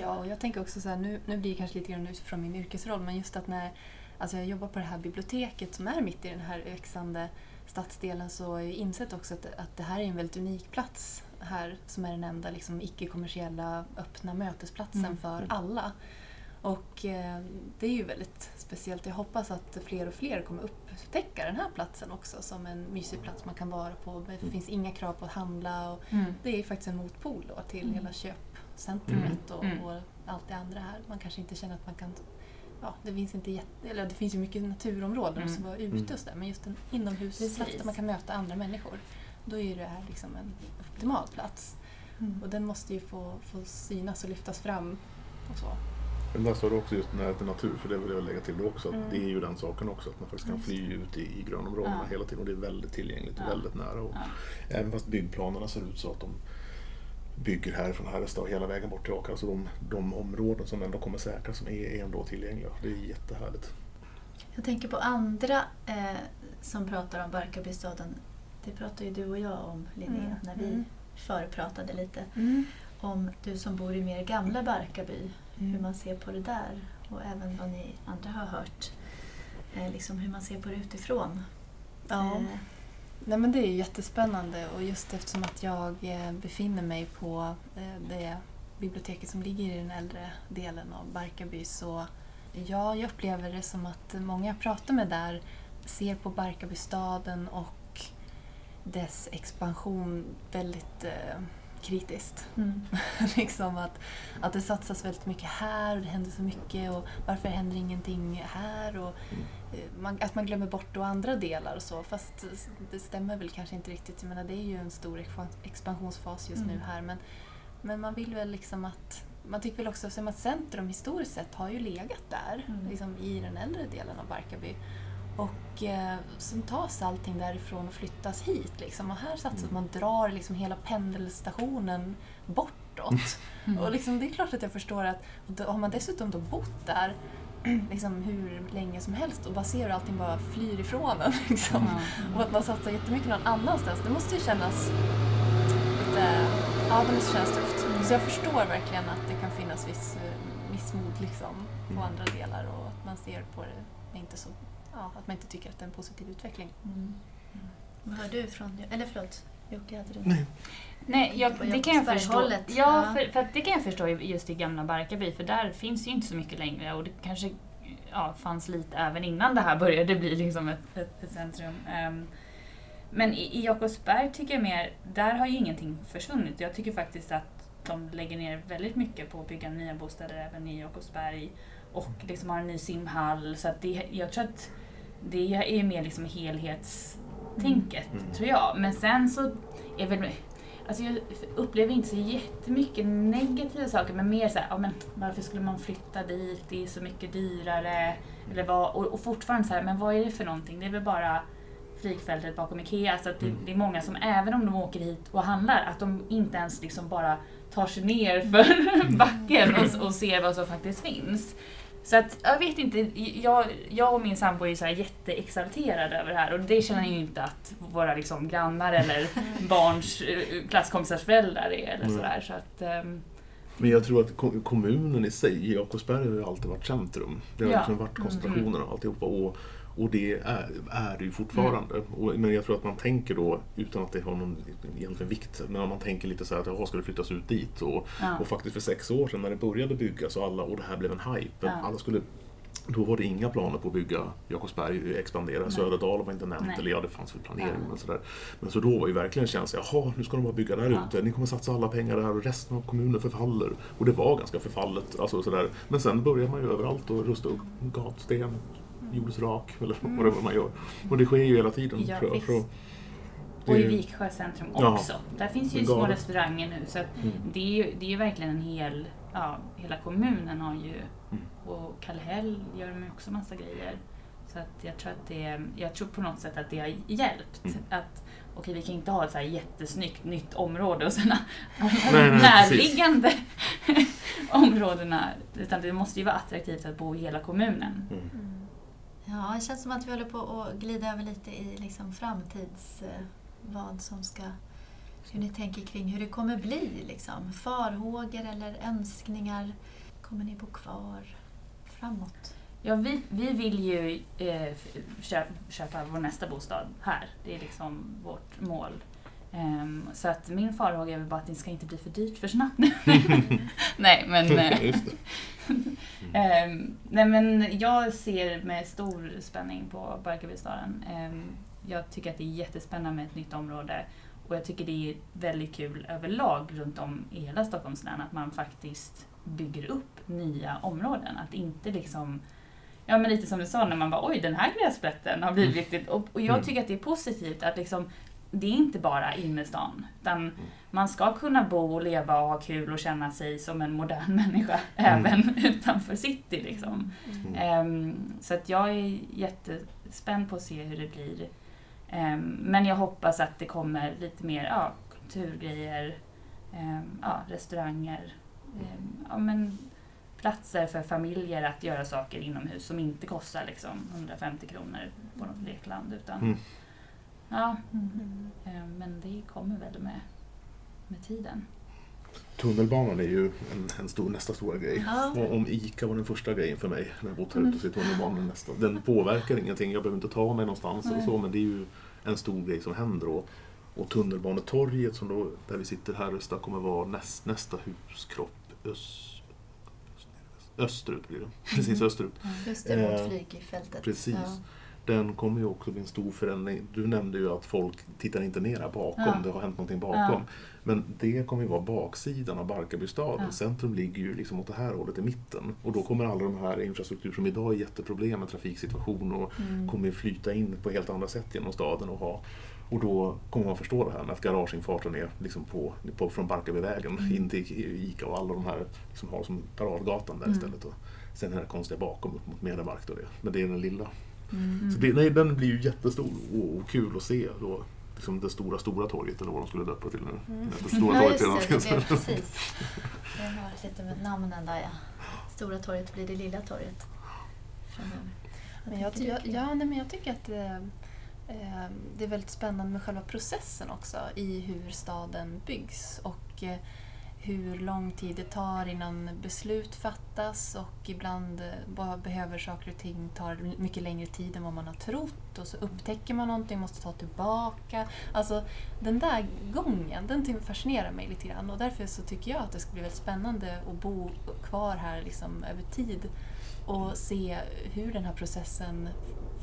Ja, och jag tänker också så här, nu, nu blir det kanske lite grann utifrån min yrkesroll, men just att när alltså jag jobbar på det här biblioteket som är mitt i den här växande stadsdelen så har jag insett också att, att det här är en väldigt unik plats här som är den enda liksom, icke-kommersiella öppna mötesplatsen Mm. för Mm. alla. Och eh, det är ju väldigt speciellt. Jag hoppas att fler och fler kommer upptäcka den här platsen också som en mysig plats man kan vara på. Det Mm. finns inga krav på att handla och Mm. det är faktiskt en motpol då till Mm. hela köpcentrumet och, och allt det andra här. Man kanske inte känner att man kan... Ja, det finns inte jätte, eller det finns ju mycket naturområden Mm. som vara ute Mm. och sådär, men just en inomhusplats där man kan möta andra människor. Då är det här liksom en optimal plats. Och den måste ju få, få synas och lyftas fram och så. Men där står det också just nära till natur, för det vill jag lägga till också. Att Mm. Det är ju den saken också, att man faktiskt kan fly ut i, i grönområdena Ja. hela tiden. Och det är väldigt tillgängligt och Ja. väldigt nära. Och Ja. Även fast byggplanerna ser ut så att de bygger härifrån Härestad hela vägen bort till Åkra. Alltså de, de områden som ändå kommer säkra som är, är ändå tillgängliga. Det är jättehärligt. Jag tänker på andra eh, som pratar om Barkarbystaden. Det pratade ju du och jag om Linnea Mm. när vi Mm. förpratade lite. Mm. Om du som bor i mer gamla Barkarby, hur Mm. man ser på det där. Och även vad ni andra har hört. Eh, liksom hur man ser på det utifrån. Ja. Eh, Nej, men det är jättespännande och just eftersom att jag eh, befinner mig på eh, det biblioteket som ligger i den äldre delen av Barkarby så ja, jag upplever det som att många jag pratar med där ser på Barkarbystaden och dess expansion väldigt eh, kritiskt. mm. [laughs] liksom att, att det satsas väldigt mycket här och det händer så mycket och varför händer ingenting här? Och, man, att man glömmer bort då andra delar och så. Fast det stämmer väl kanske inte riktigt. Jag menar, det är ju en stor expan- expansionsfas just nu Mm. här. Men, men man vill väl liksom att... Man tycker väl också som att centrum historiskt sett har ju legat där. Mm. Liksom i den äldre delen av Barkarby. Och eh, sen tas allting därifrån och flyttas hit. Liksom. Och här satsas Mm. man drar liksom hela pendelstationen bortåt. [laughs] Mm. Och liksom, det är klart att jag förstår att och då, har man dessutom då bott där [clears throat] liksom, hur länge som helst och bara ser hur allting bara flyr ifrån en. [laughs] Liksom. Ja. Och att man satsar jättemycket någon annanstans. Det måste ju kännas lite... Ja, det måste kännas tufft. Så jag förstår verkligen att det kan finnas viss eh, missmod liksom, på Mm. andra delar och att man ser på det inte så... Ja, att man inte tycker att det är en positiv utveckling. Mm. Vad har du från... Eller förlåt, Jocke hade du Nej. Nej, jag, det kan jag förstå. Ja. För, för det kan jag förstå just i gamla Barkarby, för där finns ju inte så mycket längre och det kanske ja, fanns lite även innan det här började bli liksom ett, ett, ett centrum. Ehm, men i, i Jakobsberg tycker jag mer, där har ju ingenting försvunnit. Jag tycker faktiskt att de lägger ner väldigt mycket på att bygga nya bostäder även i Jakobsberg och liksom har en ny simhall. Så att det, jag tror att det är mer liksom helhetstänket, Mm. tror jag. Men sen så är väl Alltså jag upplever inte så jättemycket negativa saker men mer såhär, ja men varför skulle man flytta dit, det är så mycket dyrare. Eller vad, och, och fortfarande så här, men vad är det för någonting? Det är väl bara flygfältet bakom IKEA. Så att det, Mm. det är många som även om de åker hit och handlar, att de inte ens liksom bara tar sig ner för [laughs] backen och, och ser vad som faktiskt finns. Så att jag vet inte, jag, jag och min sambo är så här jätteexalterade över det här och det känner jag ju inte att våra liksom grannar eller [laughs] barns eh, klasskompisars föräldrar är eller Mm. sådär. Så att, ehm, Men jag tror att ko- kommunen i sig, Jakobsberg har ju alltid varit centrum. Det har Ja. liksom varit koncentrationen och alltihopa. Och, och det är, är det ju fortfarande. Och, men jag tror att man tänker då, utan att det har någon egentligen vikt, men man tänker lite så här att jaha, ska det flyttas ut dit? Och, ja. och faktiskt för sex år sedan när det började byggas och, alla, och det här blev en hype. Ja. Alla skulle, då var det inga planer på att bygga Jakobsberg, expandera. Nej. Söderdal var inte nämnt, Nej. eller ja, det fanns väl planering. Men, sådär. men så då var ju verkligen känslan, jaha, nu ska de bara bygga där Ja. ute. Ni kommer satsa alla pengar där och resten av kommunen förfaller. Och det var ganska förfallet. Alltså, sådär. Men sen börjar man ju överallt och rusta upp gatsten, jordesrak eller vad det var man gör. Och det sker ju hela tiden. Ja, tror jag. Så Och i Viksjö centrum Ja. också. Där finns ju små galet. restauranger nu så att Mm. det är ju det är ju verkligen en hel, ja, hela kommunen har ju, Mm. och Kallhäll gör de ju också massa grejer. Så att jag tror att det, jag tror på något sätt att det har hjälpt. Mm. Att, okej vi kan inte ha ett så här jättesnyggt nytt område och sen [laughs] nej, närliggande [laughs] områdena. Utan det måste ju vara attraktivt att bo i hela kommunen. Mm. Ja, det känns som att vi håller på att glida över lite i liksom framtids... Eh, vad som ska... Hur ni tänker kring hur det kommer bli. Liksom. Farhågor eller önskningar. Kommer ni bo kvar framåt? Ja, vi, vi vill ju eh, köpa, köpa vår nästa bostad här. Det är liksom vårt mål. Ehm, så att min farhåga är väl bara att det ska inte bli för dyrt för snabbt nu. [laughs] Nej, men, [laughs] ehm, nej, men jag ser med stor spänning på Barkarbystaden. Ehm, jag tycker att det är jättespännande med ett nytt område och jag tycker det är väldigt kul överlag runt om i hela Stockholms län att man faktiskt bygger upp nya områden. Att inte liksom Ja men lite som du sa när man bara oj den här gräsplätten har blivit riktigt och, och jag Mm. tycker att det är positivt att liksom det är inte bara innerstan. Utan man ska kunna bo och leva och ha kul och känna sig som en modern [laughs] människa även [laughs] utanför city. Liksom. Mm. Ehm, så att jag är jättespänd på att se hur det blir. Ehm, men jag hoppas att det kommer lite mer ja, kulturgrejer, ehm, ja, restauranger, ja, men platser för familjer att göra saker inomhus som inte kostar liksom 150 kronor på något lekland. Utan, Mm. Ja, ehm, men det kommer väl med, med tiden. Tunnelbanan är ju en, en stor, nästa stora grej. Ja. Om ICA var den första grejen för mig när jag bott här Mm. ute så är tunnelbanan nästa. Den påverkar ingenting, jag behöver inte ta mig någonstans eller så men det är ju en stor grej som händer. Och, och tunnelbanetorget som då, där vi sitter här i Östa kommer vara näst, nästa huskropp öst, österut blir det. Precis österut. Just det, mot Eh, flygfältet. precis. Ja. Den kommer ju också bli en stor förändring. Du nämnde ju att folk tittar inte ner här bakom, Ja. det har hänt någonting bakom. Ja. Men det kommer ju vara baksidan av Barkarbystaden. Ja. Centrum ligger ju liksom åt det här hållet i mitten. Och då kommer alla de här infrastruktur som idag är jätteproblem med trafiksituation och Mm. kommer flyta in på helt andra sätt genom staden och ha. Och då kommer man förstå det här med att garageinfarten är liksom på, på, från Barkarbyvägen Mm. in till ICA och alla de här liksom har som paradgatan där Mm. istället. Och sen är det konstiga bakom upp mot det. Men det är den lilla. Mm. Så det, nej, den blir ju jättestor och, och kul att se då. Liksom det stora, stora torget eller vad de skulle döpa till nu. Mm. Det stora Ja, torget det. Det redan finns. precis. [laughs] Det har lite med namnen där ja. Stora torget blir det lilla torget. Framöver. Men jag, tycker jag, ja, nej, men jag tycker att eh, eh, det är väldigt spännande med själva processen också i hur staden byggs och eh, hur lång tid det tar innan beslut fattas och ibland eh, behöver saker och ting ta mycket längre tid än vad man har trott och så upptäcker man någonting, måste ta tillbaka. Alltså den där gången, den fascinerar mig lite grann och därför så tycker jag att det ska bli väldigt spännande att bo kvar här liksom över tid och se hur den här processen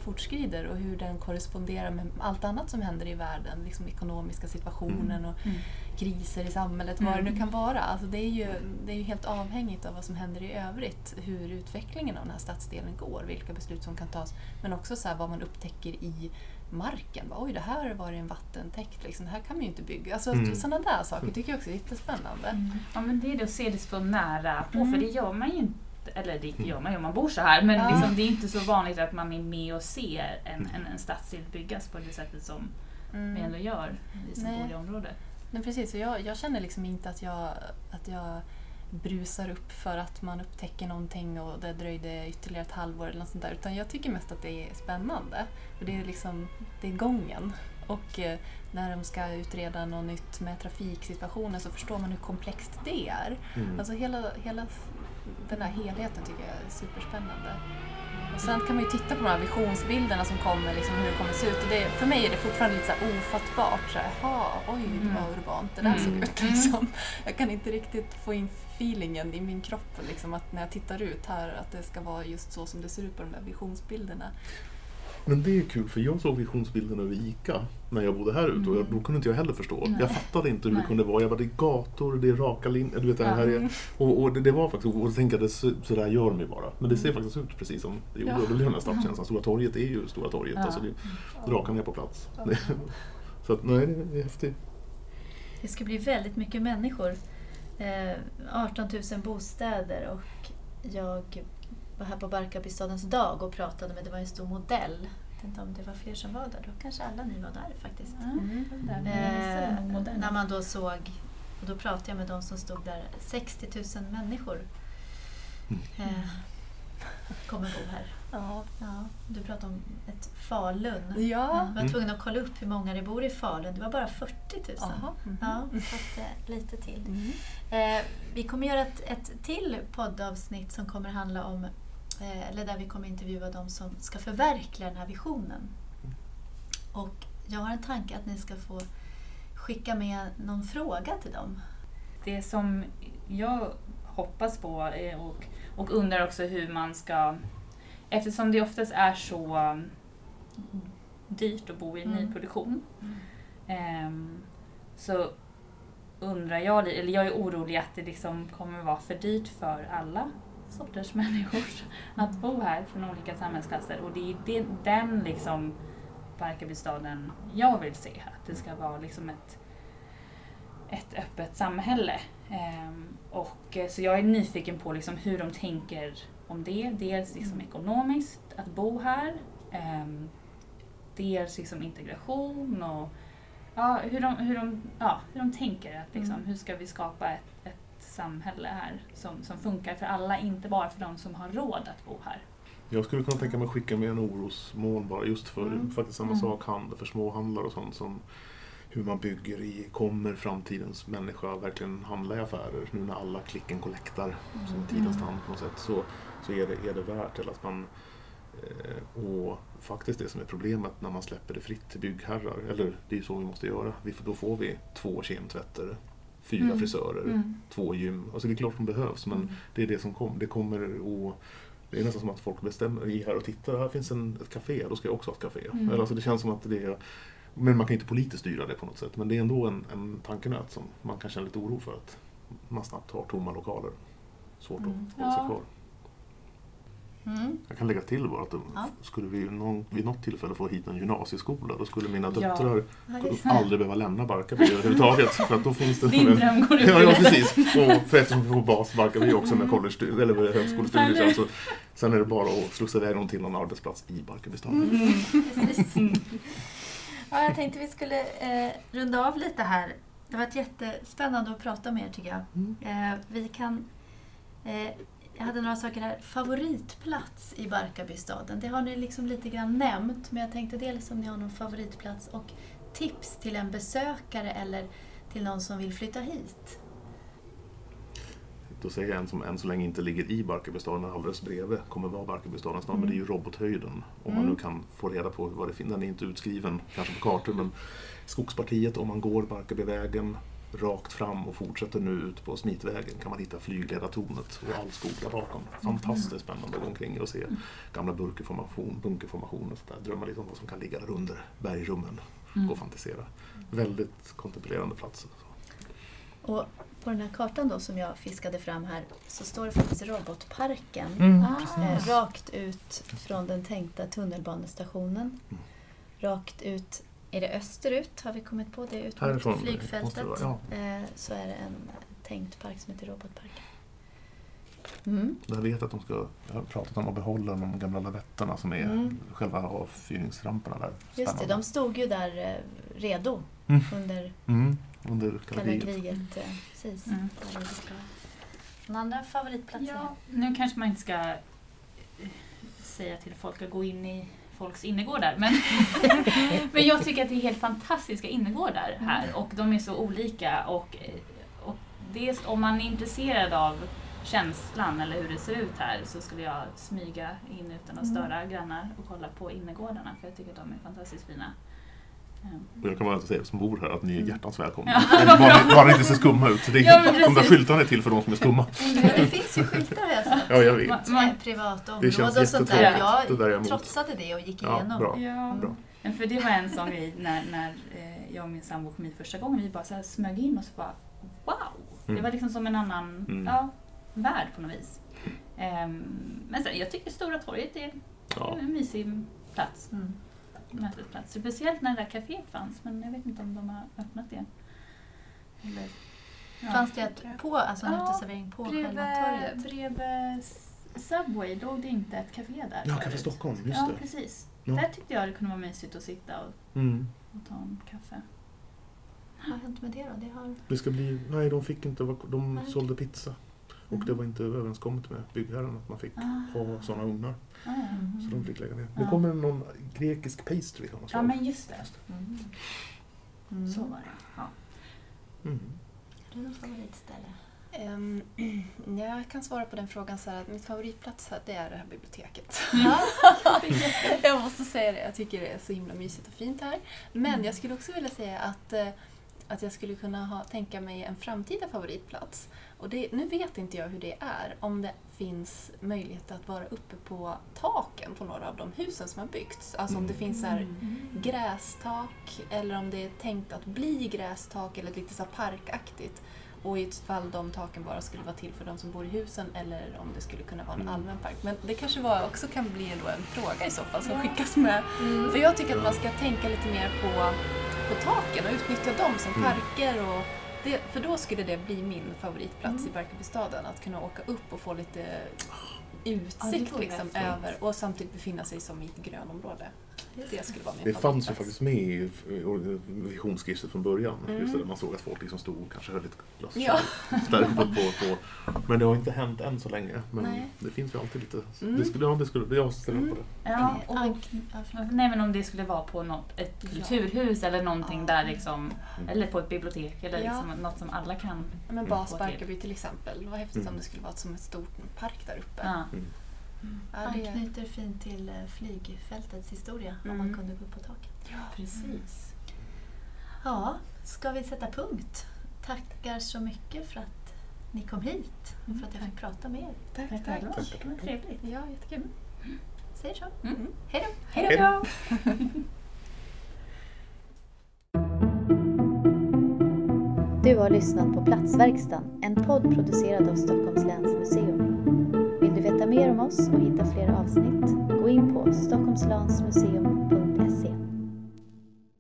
fortskrider och hur den korresponderar med allt annat som händer i världen, liksom ekonomiska situationen och Mm. Kriser i samhället, vad det nu Mm. kan vara. Alltså det, är ju, det är ju helt avhängigt av vad som händer i övrigt, hur utvecklingen av den här stadsdelen går, vilka beslut som kan tas, men också så här vad man upptäcker i marken. Bara, Oj, det här var det en vattentäkt, liksom. det här kan man ju inte bygga. Alltså, Mm. Sådana där saker tycker jag också är jättespännande. Ja men det är det att se det så nära på, Mm. för det gör man ju inte eller det gör man ju om man bor så här, men Ja. liksom, det är inte så vanligt att man är med och ser en, en, en stadsdel byggas på det sättet som Mm. vi ändå gör, vi som Nej. bor i området. Men precis, så jag, jag känner liksom inte att jag, att jag brusar upp för att man upptäcker någonting och det dröjde ytterligare ett halvår eller något sånt där. Utan jag tycker mest att det är spännande. För det är liksom, det är gången. Och eh, när de ska utreda något nytt med trafiksituationen så förstår man hur komplext det är. Mm. Alltså hela, hela den här helheten tycker jag är superspännande. Och sen kan man ju titta på de här visionsbilderna som kommer, liksom hur det kommer se ut. Och det, för mig är det fortfarande lite så ofattbart. Så här, Jaha, oj Mm. vad urbant det där såg Mm. ut. Liksom. Jag kan inte riktigt få in feelingen i min kropp liksom, att när jag tittar ut här att det ska vara just så som det ser ut på de här visionsbilderna. Men det är kul för jag såg visionsbilden över ICA när jag bodde här ute och jag, då kunde inte jag heller förstå. Nej. Jag fattade inte hur det Nej. kunde vara. Jag bara, det är gator, det är raka linjer. Du vet, det här Ja. är, och, och det, det var faktiskt, och så tänkte jag, det, så, så där gör de ju bara. Men det ser faktiskt ut precis som det gjorde. Ja. Och det blev den här stadskänslan. Stora torget är ju Stora torget. Ja. Alltså det, drakarna är på plats. Det, [laughs] så att, nej, det är häftigt. Det ska bli väldigt mycket människor. Eh, 18 000 bostäder och jag var här på Barkarbystadens dag och pratade med, det var en stor modell. Jag vet inte om det var fler som var där, då kanske alla ni var där faktiskt. Mm. Där, Eh, eh, när man då såg, och då pratade jag med de som stod där, 60 000 människor eh, kommer bo här. Ja. Ja, du pratade om ett Falun. Ja. Jag var Mm. tvungen att kolla upp hur många det bor i Falun. Det var bara 40 000. Jaha. Mhm. Ja, så att, eh, lite till. Mm. Eh, vi kommer göra ett, ett till poddavsnitt som kommer handla om, eller där vi kommer intervjua de som ska förverkliga den här visionen. Och jag har en tanke att ni ska få skicka med någon fråga till dem. Det som jag hoppas på är, och, och undrar också hur man ska... Eftersom det oftast är så um, dyrt att bo i Mm. nyproduktion ehm, så undrar jag, eller jag är orolig att det liksom kommer vara för dyrt för alla sorters [laughs] människor att bo här från olika samhällsklasser och det är den liksom Barkarbystaden jag vill se. Att det ska vara liksom ett, ett öppet samhälle. Ehm, och, eh, så jag är nyfiken på liksom hur de tänker om det. Dels liksom Mm. ekonomiskt, att bo här. ehm, dels liksom integration och ja, hur, de, hur, de, ja, hur de tänker. Att liksom, Mm. Hur ska vi skapa ett, ett samhälle här som, som funkar för alla, inte bara för de som har råd att bo här. Jag skulle kunna tänka mig att skicka med en orosmål bara just för Mm. faktiskt samma Mm. sak, handel för småhandlare och sånt som hur man bygger i, kommer framtidens människa verkligen handla i affärer nu när alla klicken collectar som i tidens Mm. tand på något sätt så, så är, det, är det värt till att man eh, och faktiskt det som är problemet när man släpper det fritt till byggherrar, eller det är så vi måste göra, vi, då får vi två kemtvätter, fyra Mm. frisörer, Mm. två gym. Alltså det är klart de behövs men Mm. det är det som kommer. Det kommer och det är nästan som att folk bestämmer, i här och tittar, här finns en, ett café, då ska jag också ha ett café. Mm. Eller alltså det känns som att det är men man kan inte politiskt styra det på något sätt. Men det är ändå en, en tankenöt som man kan känna lite oro för att man snabbt har tomma lokaler. Svårt Mm. att hålla sig kvar. Mm. Jag kan lägga till bara att Ja. skulle vi någon, vid något tillfälle få hit en gymnasieskola då skulle mina döttrar Ja, aldrig behöva lämna Barkarby överhuvudtaget. [laughs] För att då finns det Din en- dröm går ut Ja, ja precis. Och för eftersom vi får bas Barkarby också med Mm. college, eller högskolestudier sen, så sen är det bara att slussa iväg dem till någon arbetsplats i Barkarbystaden. Mm. Precis. Ja, jag tänkte vi skulle eh, runda av lite här. Det har varit jättespännande att prata med er tycker jag. Mm. Eh, vi kan... Eh, jag hade några saker här. Favoritplats i Barkarbystaden. Det har ni liksom lite grann nämnt. Men jag tänkte dels om ni har någon favoritplats och tips till en besökare eller till någon som vill flytta hit. Då säger jag en som än så länge inte ligger i Barkarbystaden, alldeles bredvid kommer vara Barkarbystadens namn, men det är ju Robothöjden. Om man Mm. nu kan få reda på vad det finns. Den är inte utskriven kanske på kartor, men Skogspartiet, om man går Barkarbyvägen rakt fram och fortsätter nu ut på Smitvägen kan man hitta flygledartornet och all skog där bakom. Fantastiskt spännande att gå omkring och se gamla bunkerformation, bunkerformationer och sådär. Drömma lite om vad som kan ligga där under bergrummen. Mm. Gå och fantisera. Väldigt kontemplerande plats. Och på den här kartan då som jag fiskade fram här så står det faktiskt Robotparken. Mm, Ah. Rakt ut från den tänkta tunnelbanestationen. Mm. Rakt ut, är det österut har vi kommit på det? Ut Härifrån mot det flygfältet. vara, eh, så är det en tänkt park som heter Robotparken. Mm. Jag vet att de ska, jag har pratat om att behålla de gamla lavetterna som är Mm. själva avfyrningsramperna där. Just det, de stod ju där eh, redo Mm. under Mm, under kalla kriget. eh, Precis. Mm. Där. Någon andra favoritplatser? Ja, nu kanske man inte ska säga till folk att gå in i folks innergårdar. Men, [laughs] men jag tycker att det är helt fantastiska innergårdar här och de är så olika. Och, och det, om man är intresserad av känslan eller hur det ser ut här så skulle jag smyga in utan att störa grannar och kolla på innergårdarna för jag tycker att de är fantastiskt fina. Och jag kan bara säga som bor här att ni är Mm. hjärtans välkomna. Ja. bara, bara inte ser skumma ut. Det är, Ja, de där skyltarna är till för de som är skumma. Ja, det finns ju skyltar har jag sett. Ja, jag vet. Ma- man- Privat Det område känns och sånt där. Jag Det där trotsade det och gick Ja, igenom. bra. Ja. Bra. Men för det var en sån grej när, när eh, jag och min sambo kom hit första gången. Vi bara så här smög in och så bara wow! Det Mm. var liksom som en annan Mm. ja, värld på något vis. Ehm, men sen, jag tycker Stora torget är Ja. en mysig plats. Mm. Mötesplats. Speciellt när det där kaféet fanns men jag vet inte om de har öppnat det. Eller, ja. Fanns det ett på, alltså en Ja, uteservering på själva torget? bredvid Subway låg det inte ett café där Ja? Café Stockholm, just ja, det. precis. Ja. Där tyckte jag det kunde vara mysigt att sitta och, Mm. och ta en kaffe. Vad har hänt med det då? Det har... Det ska bli, nej, de fick inte, de sålde pizza. Och Mm. det var inte överenskommet med byggherren att man fick Ah. ha sådana ugnar. Ah, ja. Mm. Så de fick lägga ner. Ja. Nu kommer det någon grekisk pastry av något ja, slag. men just det. Mm. Mm. Så var det. Ja. Mm. Har du något favoritställe? [clears throat] Ja, jag kan svara på den frågan så här att mitt favoritplats här, det är det här biblioteket. Ja. [laughs] [laughs] jag måste säga det, jag tycker det är så himla mysigt och fint här. Men Mm. jag skulle också vilja säga att, eh, att jag skulle kunna ha, tänka mig en framtida favoritplats. Och det, nu vet inte jag hur det är, om det finns möjlighet att vara uppe på taken på några av de husen som har byggts. Alltså om det finns så här Mm. grästak eller om det är tänkt att bli grästak eller lite så parkaktigt. och i ett fall de taken bara skulle vara till för de som bor i husen eller om det skulle kunna vara en Mm. allmän park. Men det kanske var, också kan bli då en fråga i så fall som skickas med. Mm. För jag tycker att man ska tänka lite mer på, på taken och utnyttja dem som Mm. parker. Och för då skulle det bli min favoritplats Mm. i Barkarbystaden. Att kunna åka upp och få lite Ja, utsikt vore liksom, över och samtidigt befinna sig som i ett grönområde. Det skulle vara min Det fanns ju faktiskt med i visionsskisset från början. Mm. Just det, där man såg att folk liksom stod och kanske höll ett glas Ja. [laughs] där uppe på, på. Men det har inte hänt än så länge. Men Nej. det finns ju alltid lite... Mm. Det skulle, ja, det skulle, jag ställer upp på det. Ja, och, nej men om det skulle vara på något, ett Ja. kulturhus eller någonting Ja. där liksom, eller på ett bibliotek eller Ja. liksom något som alla kan Ja, Men Mm. Bas. Barkarby till exempel. Vad häftigt Mm. om det skulle vara som en stor park där uppe. Ja. Ja, det- Anknyter fint till eh, flygfältets historia om Mm. man kunde gå upp på taket. Precis. Ja, ska vi sätta punkt? Tackar så mycket för att ni kom hit och för att jag fick prata med er. Tack, Tack tack. var trevligt. Ja, jättekul. Säger så. Mm. Hej då! Hej då! Du har lyssnat på Platsverkstan, en podd producerad av Stockholms läns museum. Vill veta mer om oss och hitta fler avsnitt? Gå in på stockholmslansmuseum.se.